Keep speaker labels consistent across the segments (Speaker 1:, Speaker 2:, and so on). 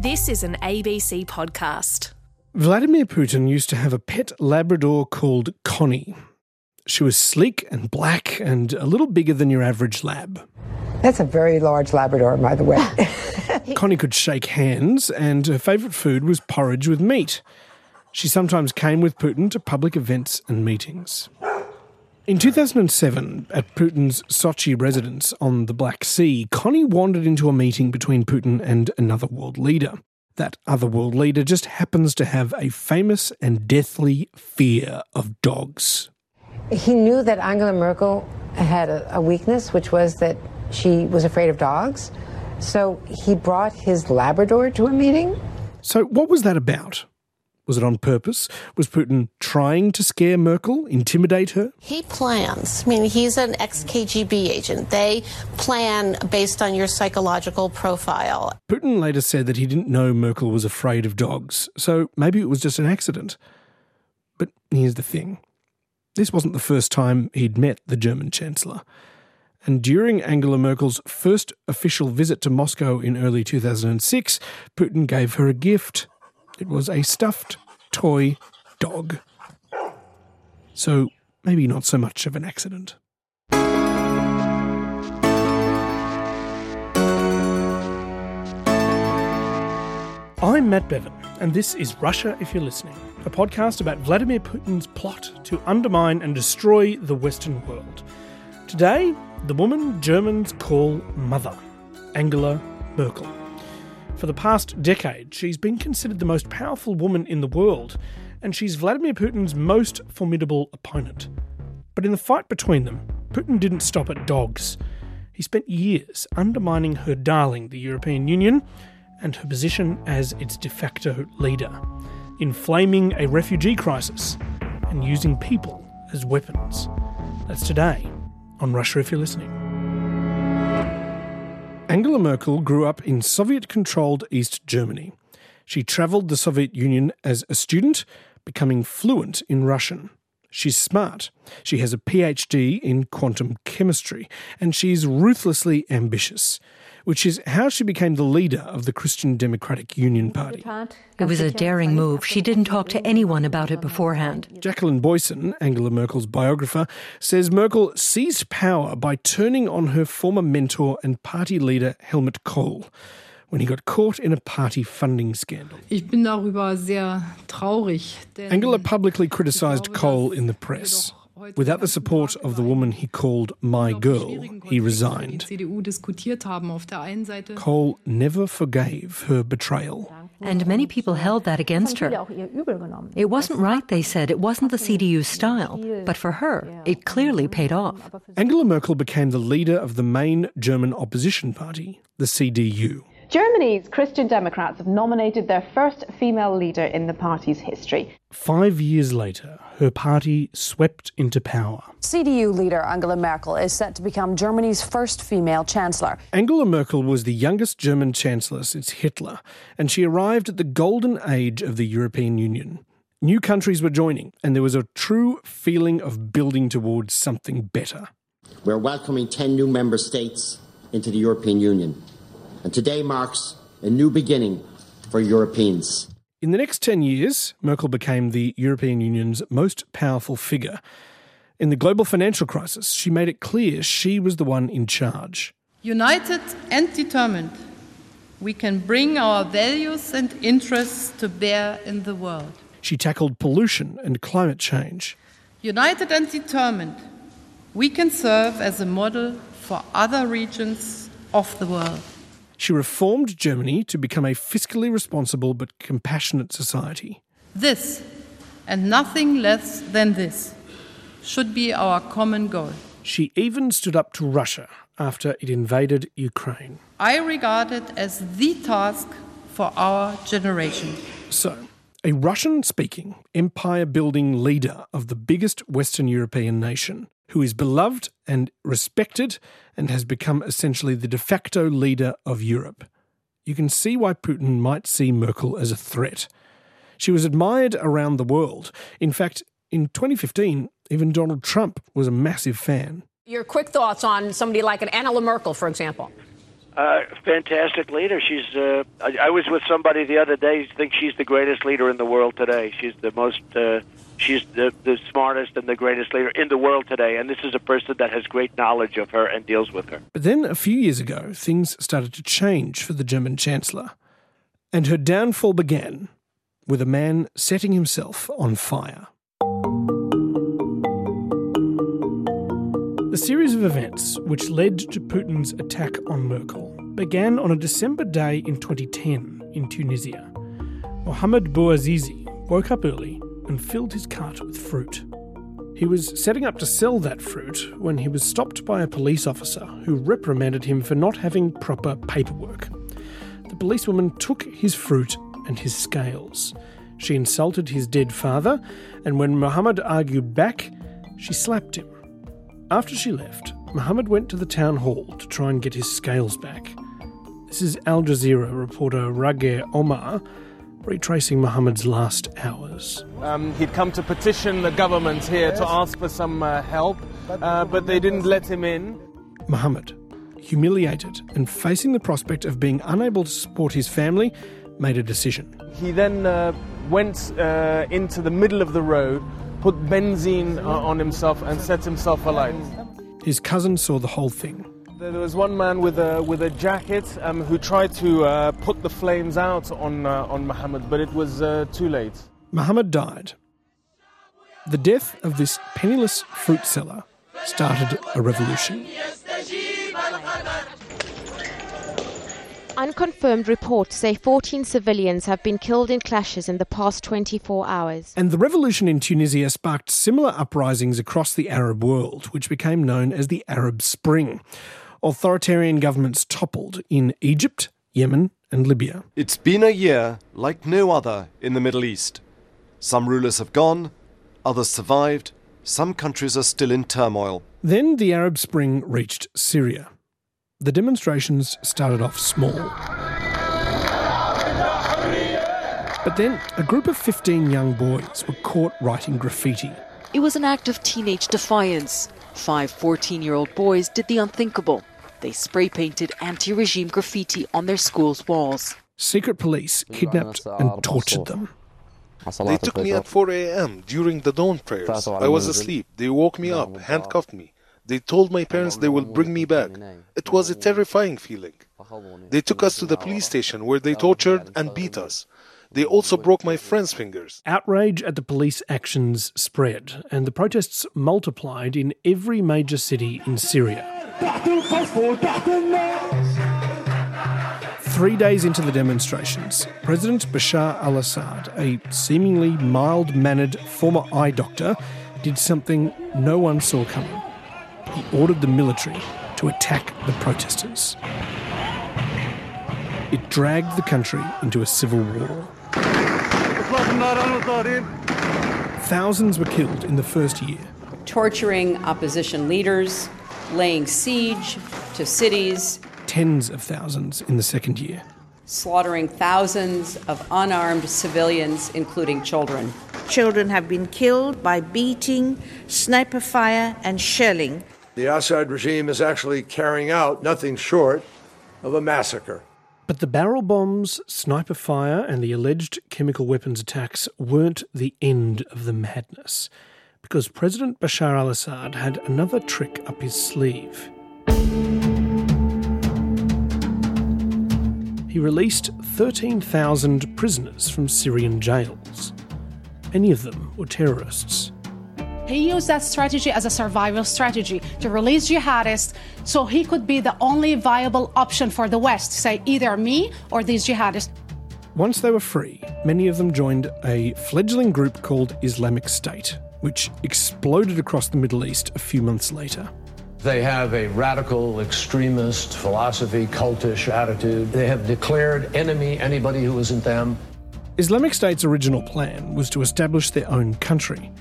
Speaker 1: This is an ABC podcast.
Speaker 2: Vladimir Putin used to have a pet Labrador called Connie. She was sleek and black and a little bigger than your average lab.
Speaker 3: That's a very large Labrador, by the way.
Speaker 2: Connie could shake hands, and her favourite food was porridge with meat. She sometimes came with Putin to public events and meetings. In 2007, at Putin's Sochi residence on the Black Sea, Connie wandered into a meeting between Putin and another world leader. That other world leader just happens to have a famous and deathly fear of dogs.
Speaker 3: he knew that Angela Merkel had a, a weakness, which was that she was afraid of dogs. So he brought his Labrador to a meeting.
Speaker 2: So, what was that about? Was it on purpose? Was Putin trying to scare Merkel, intimidate her?
Speaker 4: He plans. I mean, he's an ex KGB agent. They plan based on your psychological profile.
Speaker 2: Putin later said that he didn't know Merkel was afraid of dogs, so maybe it was just an accident. But here's the thing this wasn't the first time he'd met the German Chancellor. And during Angela Merkel's first official visit to Moscow in early 2006, Putin gave her a gift. It was a stuffed toy dog. So maybe not so much of an accident. I'm Matt Bevan, and this is Russia If You're Listening, a podcast about Vladimir Putin's plot to undermine and destroy the Western world. Today, the woman Germans call Mother, Angela Merkel. For the past decade, she's been considered the most powerful woman in the world, and she's Vladimir Putin's most formidable opponent. But in the fight between them, Putin didn't stop at dogs. He spent years undermining her darling, the European Union, and her position as its de facto leader, inflaming a refugee crisis and using people as weapons. That's today on Russia If You're Listening. Angela Merkel grew up in Soviet controlled East Germany. She travelled the Soviet Union as a student, becoming fluent in Russian. She's smart. She has a PhD in quantum chemistry, and she's ruthlessly ambitious, which is how she became the leader of the Christian Democratic Union Party.
Speaker 5: It was a daring move. She didn't talk to anyone about it beforehand.
Speaker 2: Jacqueline Boysen, Angela Merkel's biographer, says Merkel seized power by turning on her former mentor and party leader Helmut Kohl when he got caught in a party funding scandal.
Speaker 6: Ich bin darüber sehr traurig. Denn
Speaker 2: Angela publicly criticised Kohl in the press. Without the support of the woman he called My Girl, he resigned.
Speaker 6: CDU diskutiert haben auf der einen Seite.
Speaker 2: Kohl never forgave her betrayal.
Speaker 5: And many people held that against her. It wasn't right, they said. It wasn't the CDU style. But for her, it clearly paid off.
Speaker 2: Angela Merkel became the leader of the main German opposition party, the CDU.
Speaker 7: Germany's Christian Democrats have nominated their first female leader in the party's history.
Speaker 2: Five years later, her party swept into power.
Speaker 8: CDU leader Angela Merkel is set to become Germany's first female chancellor.
Speaker 2: Angela Merkel was the youngest German chancellor since Hitler, and she arrived at the golden age of the European Union. New countries were joining, and there was a true feeling of building towards something better.
Speaker 9: We're welcoming 10 new member states into the European Union. And today marks a new beginning for Europeans.
Speaker 2: In the next 10 years, Merkel became the European Union's most powerful figure. In the global financial crisis, she made it clear she was the one in charge.
Speaker 6: United and determined, we can bring our values and interests to bear in the world.
Speaker 2: She tackled pollution and climate change.
Speaker 6: United and determined, we can serve as a model for other regions of the world.
Speaker 2: She reformed Germany to become a fiscally responsible but compassionate society.
Speaker 6: This, and nothing less than this, should be our common goal.
Speaker 2: She even stood up to Russia after it invaded Ukraine.
Speaker 6: I regard it as the task for our generation.
Speaker 2: So, a Russian speaking, empire building leader of the biggest Western European nation, who is beloved and respected and has become essentially the de facto leader of Europe. You can see why Putin might see Merkel as a threat. She was admired around the world. In fact, in 2015, even Donald Trump was a massive fan.
Speaker 10: Your quick thoughts on somebody like an Angela Merkel, for example. Fantastic leader. She's. Uh, I, I, was with somebody the other day. Think she's the greatest leader in the world today. She's the most. Uh, she's the the smartest and the greatest leader in the world today. And this is a person that has great knowledge of her and deals with her.
Speaker 2: But then a few years ago, things started to change for the German chancellor, and her downfall began with a man setting himself on fire. The series of events which led to Putin's attack on Merkel began on a December day in 2010 in Tunisia. Mohamed Bouazizi woke up early and filled his cart with fruit. He was setting up to sell that fruit when he was stopped by a police officer who reprimanded him for not having proper paperwork. The policewoman took his fruit and his scales. She insulted his dead father, and when Mohammed argued back, she slapped him. After she left, Mohammed went to the town hall to try and get his scales back. This is Al Jazeera reporter Rageh Omaar retracing Mohammed's last hours.
Speaker 11: Um, he'd come to petition the government here to ask for some uh, help, uh, but they didn't let him in.
Speaker 2: Mohammed, humiliated and facing the prospect of being unable to support his family, made a decision.
Speaker 11: He then uh, went uh, into the middle of the road put benzene uh, on himself and set himself alight.
Speaker 2: His cousin saw the whole thing.
Speaker 11: There was one man with a with a jacket um, who tried to uh, put the flames out on uh, on Muhammad, but it was uh, too late.
Speaker 2: Muhammad died. The death of this penniless fruit seller started a revolution.
Speaker 12: Unconfirmed reports say 14 civilians have been killed in clashes in the past 24 hours.
Speaker 2: And the revolution in Tunisia sparked similar uprisings across the Arab world, which became known as the Arab Spring. Authoritarian governments toppled in Egypt, Yemen, and Libya.
Speaker 13: It's been a year like no other in the Middle East. Some rulers have gone, others survived, some countries are still in turmoil.
Speaker 2: Then the Arab Spring reached Syria. The demonstrations started off small. But then a group of 15 young boys were caught writing graffiti.
Speaker 14: It was an act of teenage defiance. Five 14 year old boys did the unthinkable. They spray painted anti regime graffiti on their school's walls.
Speaker 2: Secret police kidnapped and tortured them.
Speaker 15: They took me at 4 a.m. during the dawn prayers. I was asleep. They woke me up, handcuffed me. They told my parents they will bring me back. It was a terrifying feeling. They took us to the police station where they tortured and beat us. They also broke my friend's fingers.
Speaker 2: Outrage at the police actions spread, and the protests multiplied in every major city in Syria. Three days into the demonstrations, President Bashar al Assad, a seemingly mild mannered former eye doctor, did something no one saw coming he ordered the military to attack the protesters. It dragged the country into a civil war. Thousands were killed in the first year.
Speaker 16: Torturing opposition leaders, laying siege to cities.
Speaker 2: Tens of thousands in the second year.
Speaker 16: Slaughtering thousands of unarmed civilians, including children.
Speaker 17: Children have been killed by beating, sniper fire, and shelling
Speaker 18: the Assad regime is actually carrying out nothing short of a massacre.
Speaker 2: But the barrel bombs, sniper fire, and the alleged chemical weapons attacks weren't the end of the madness, because President Bashar al Assad had another trick up his sleeve. He released 13,000 prisoners from Syrian jails. Many of them were terrorists.
Speaker 19: He used that strategy as a survival strategy to release jihadists so he could be the only viable option for the West, say either me or these jihadists.
Speaker 2: Once they were free, many of them joined a fledgling group called Islamic State, which exploded across the Middle East a few months later.
Speaker 20: They have a radical extremist philosophy, cultish attitude. They have declared enemy anybody who isn't them.
Speaker 2: Islamic State's original plan was to establish their own country,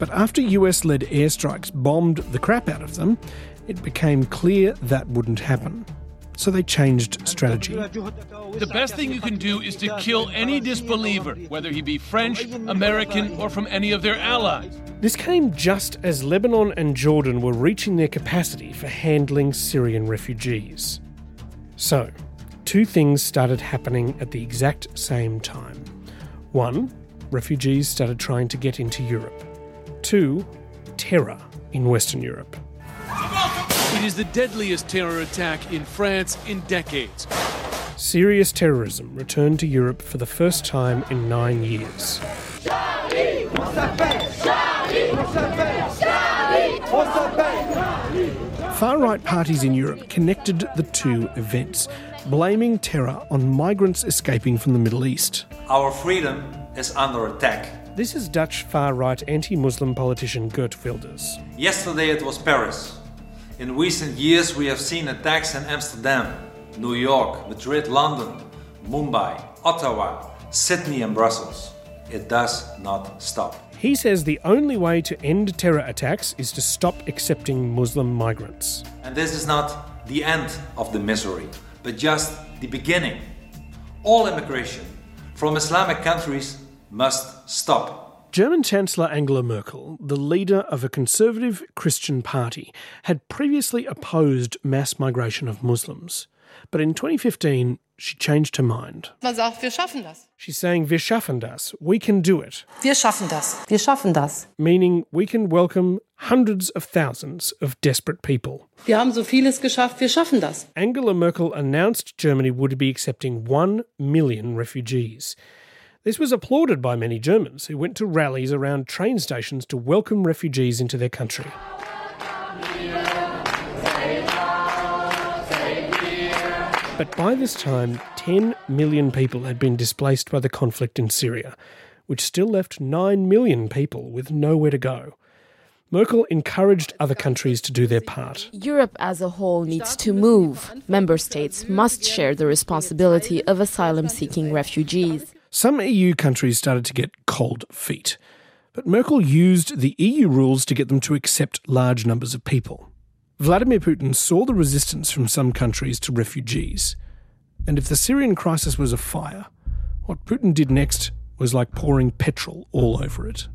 Speaker 2: but after US led airstrikes bombed the crap out of them, it became clear that wouldn't happen. So they changed strategy.
Speaker 21: The best thing you can do is to kill any disbeliever, whether he be French, American, or from any of their allies.
Speaker 2: This came just as Lebanon and Jordan were reaching their capacity for handling Syrian refugees. So, two things started happening at the exact same time. One, refugees started trying to get into Europe. Two, terror in Western Europe.
Speaker 21: It is the deadliest terror attack in France in decades.
Speaker 2: Serious terrorism returned to Europe for the first time in nine years. Far right parties in Europe connected the two events, blaming terror on migrants escaping from the Middle East.
Speaker 22: Our freedom is under attack.
Speaker 2: This is Dutch far right anti Muslim politician Geert Wilders.
Speaker 22: Yesterday it was Paris. In recent years, we have seen attacks in Amsterdam, New York, Madrid, London, Mumbai, Ottawa, Sydney, and Brussels. It does not stop.
Speaker 2: He says the only way to end terror attacks is to stop accepting Muslim migrants.
Speaker 22: And this is not the end of the misery, but just the beginning. All immigration from Islamic countries must stop.
Speaker 2: German Chancellor Angela Merkel, the leader of a conservative Christian party, had previously opposed mass migration of Muslims. But in 2015, she changed her mind.
Speaker 6: Man sagt, wir schaffen das.
Speaker 2: She's saying, Wir schaffen das. We can do it.
Speaker 6: Wir schaffen das. Wir schaffen das.
Speaker 2: Meaning we can welcome hundreds of thousands of desperate people.
Speaker 6: Wir haben so vieles geschafft, wir schaffen das.
Speaker 2: Angela Merkel announced Germany would be accepting 1 million refugees. This was applauded by many Germans who went to rallies around train stations to welcome refugees into their country. But by this time, 10 million people had been displaced by the conflict in Syria, which still left 9 million people with nowhere to go. Merkel encouraged other countries to do their part.
Speaker 23: Europe as a whole needs to move. Member states must share the responsibility of asylum seeking refugees.
Speaker 2: Some EU countries started to get cold feet, but Merkel used the EU rules to get them to accept large numbers of people. Vladimir Putin saw the resistance from some countries to refugees. And if the Syrian crisis was a fire, what Putin did next was like pouring petrol all over it.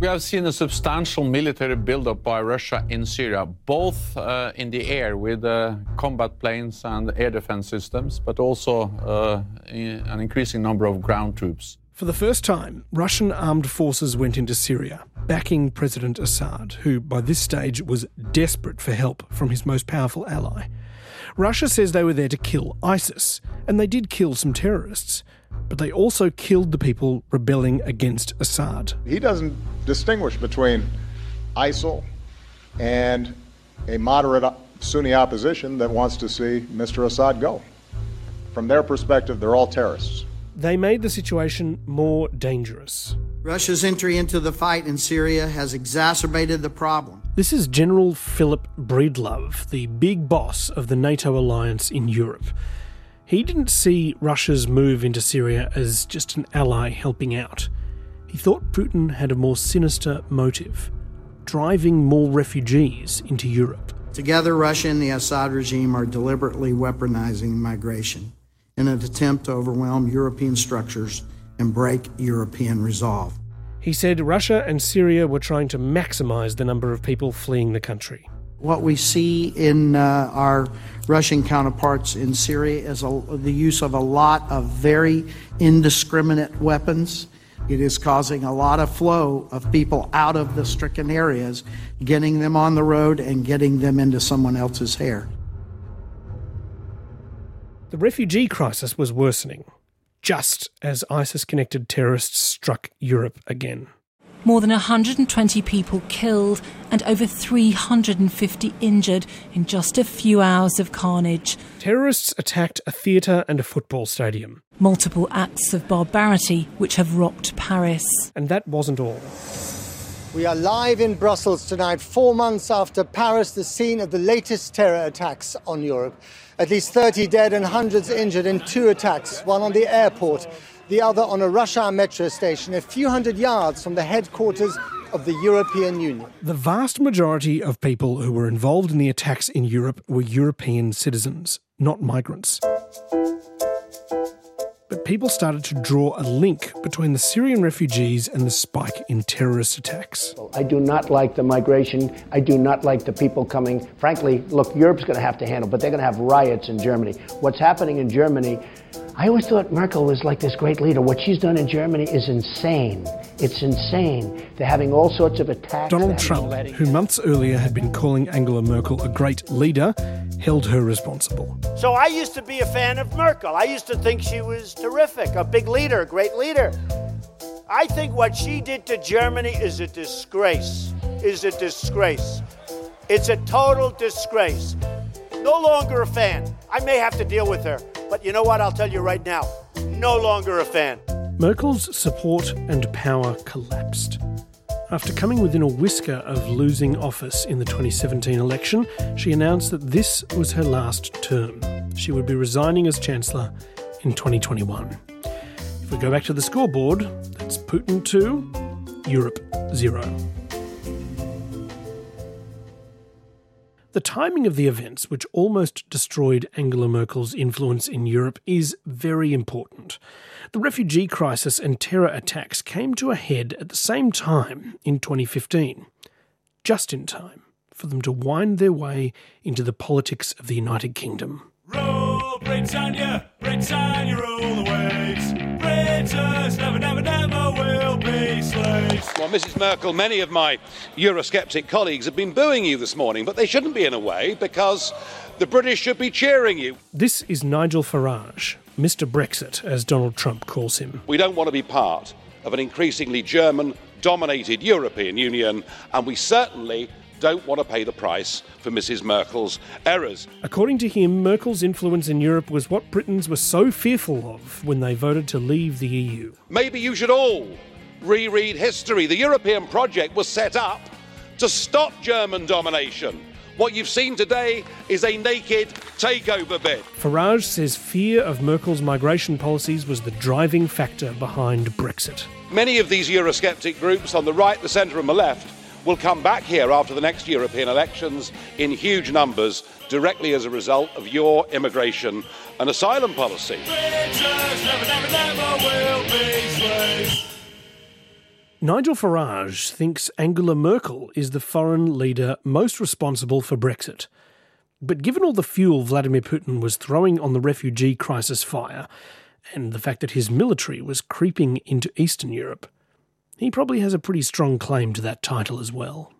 Speaker 24: We have seen a substantial military buildup by Russia in Syria, both uh, in the air with uh, combat planes and air defense systems, but also uh, an increasing number of ground troops.
Speaker 2: For the first time, Russian armed forces went into Syria, backing President Assad, who by this stage was desperate for help from his most powerful ally. Russia says they were there to kill ISIS, and they did kill some terrorists, but they also killed the people rebelling against Assad.
Speaker 25: He doesn't distinguish between ISIL and a moderate Sunni opposition that wants to see Mr. Assad go. From their perspective, they're all terrorists
Speaker 2: they made the situation more dangerous.
Speaker 26: Russia's entry into the fight in Syria has exacerbated the problem.
Speaker 2: This is General Philip Breedlove, the big boss of the NATO alliance in Europe. He didn't see Russia's move into Syria as just an ally helping out. He thought Putin had a more sinister motive driving more refugees into Europe.
Speaker 26: Together, Russia and the Assad regime are deliberately weaponizing migration in an attempt to overwhelm European structures and break European resolve.
Speaker 2: He said Russia and Syria were trying to maximize the number of people fleeing the country.
Speaker 26: What we see in uh, our Russian counterparts in Syria is a, the use of a lot of very indiscriminate weapons. It is causing a lot of flow of people out of the stricken areas, getting them on the road and getting them into someone else's hair.
Speaker 2: The refugee crisis was worsening, just as ISIS connected terrorists struck Europe again.
Speaker 27: More than 120 people killed and over 350 injured in just a few hours of carnage.
Speaker 2: Terrorists attacked a theatre and a football stadium.
Speaker 27: Multiple acts of barbarity which have rocked Paris.
Speaker 2: And that wasn't all.
Speaker 28: We are live in Brussels tonight, four months after Paris, the scene of the latest terror attacks on Europe. At least 30 dead and hundreds injured in two attacks, one on the airport, the other on a rush hour metro station a few hundred yards from the headquarters of the European Union.
Speaker 2: The vast majority of people who were involved in the attacks in Europe were European citizens, not migrants But people started to draw a link between the Syrian refugees and the spike in terrorist attacks.
Speaker 29: I do not like the migration. I do not like the people coming. Frankly, look, Europe's going to have to handle, but they're going to have riots in Germany. What's happening in Germany, I always thought Merkel was like this great leader. What she's done in Germany is insane. It's insane. They're having all sorts of attacks.
Speaker 2: Donald Trump, who months earlier had been calling Angela Merkel a great leader, held her responsible.
Speaker 30: So I used to be a fan of Merkel. I used to think she was terrific, a big leader, a great leader. I think what she did to Germany is a disgrace. Is a disgrace. It's a total disgrace. No longer a fan. I may have to deal with her, but you know what? I'll tell you right now. No longer a fan.
Speaker 2: Merkel's support and power collapsed. After coming within a whisker of losing office in the 2017 election, she announced that this was her last term. She would be resigning as Chancellor in 2021. If we go back to the scoreboard, that's Putin 2, Europe 0. The timing of the events which almost destroyed Angela Merkel's influence in Europe is very important. The refugee crisis and terror attacks came to a head at the same time in 2015, just in time for them to wind their way into the politics of the United Kingdom.
Speaker 31: Rule Britannia, Britannia rule the waves.
Speaker 32: Well, Mrs. Merkel, many of my Eurosceptic colleagues have been booing you this morning, but they shouldn't be in a way because the British should be cheering you.
Speaker 2: This is Nigel Farage, Mr. Brexit, as Donald Trump calls him.
Speaker 32: We don't want to be part of an increasingly German dominated European Union, and we certainly don't want to pay the price for Mrs. Merkel's errors.
Speaker 2: According to him, Merkel's influence in Europe was what Britons were so fearful of when they voted to leave the EU.
Speaker 32: Maybe you should all reread history. The European project was set up to stop German domination. What you've seen today is a naked takeover bid.
Speaker 2: Farage says fear of Merkel's migration policies was the driving factor behind Brexit.
Speaker 32: Many of these Eurosceptic groups on the right, the centre, and the left will come back here after the next European elections in huge numbers directly as a result of your immigration and asylum policy.
Speaker 31: Never, never, never will be slaves.
Speaker 2: Nigel Farage thinks Angela Merkel is the foreign leader most responsible for Brexit. But given all the fuel Vladimir Putin was throwing on the refugee crisis fire, and the fact that his military was creeping into Eastern Europe, he probably has a pretty strong claim to that title as well.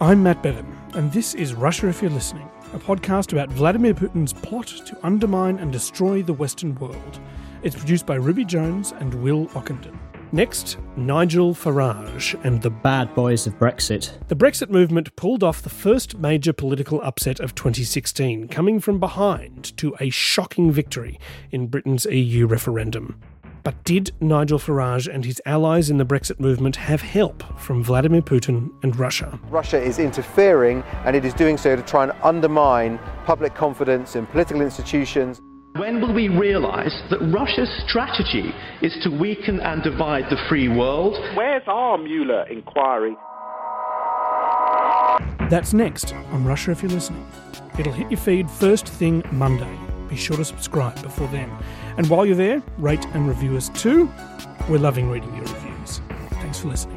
Speaker 2: I'm Matt Bevan, and this is Russia If You're Listening, a podcast about Vladimir Putin's plot to undermine and destroy the Western world. It's produced by Ruby Jones and Will Ockenden. Next, Nigel Farage and the
Speaker 33: Bad Boys of Brexit.
Speaker 2: The Brexit movement pulled off the first major political upset of 2016, coming from behind to a shocking victory in Britain's EU referendum. But did Nigel Farage and his allies in the Brexit movement have help from Vladimir Putin and Russia?
Speaker 34: Russia is interfering, and it is doing so to try and undermine public confidence in political institutions.
Speaker 35: When will we realise that Russia's strategy is to weaken and divide the free world?
Speaker 36: Where's our Mueller inquiry?
Speaker 2: That's next on Russia if you're listening. It'll hit your feed first thing Monday. Be sure to subscribe before then. And while you're there, rate and review us too. We're loving reading your reviews. Thanks for listening.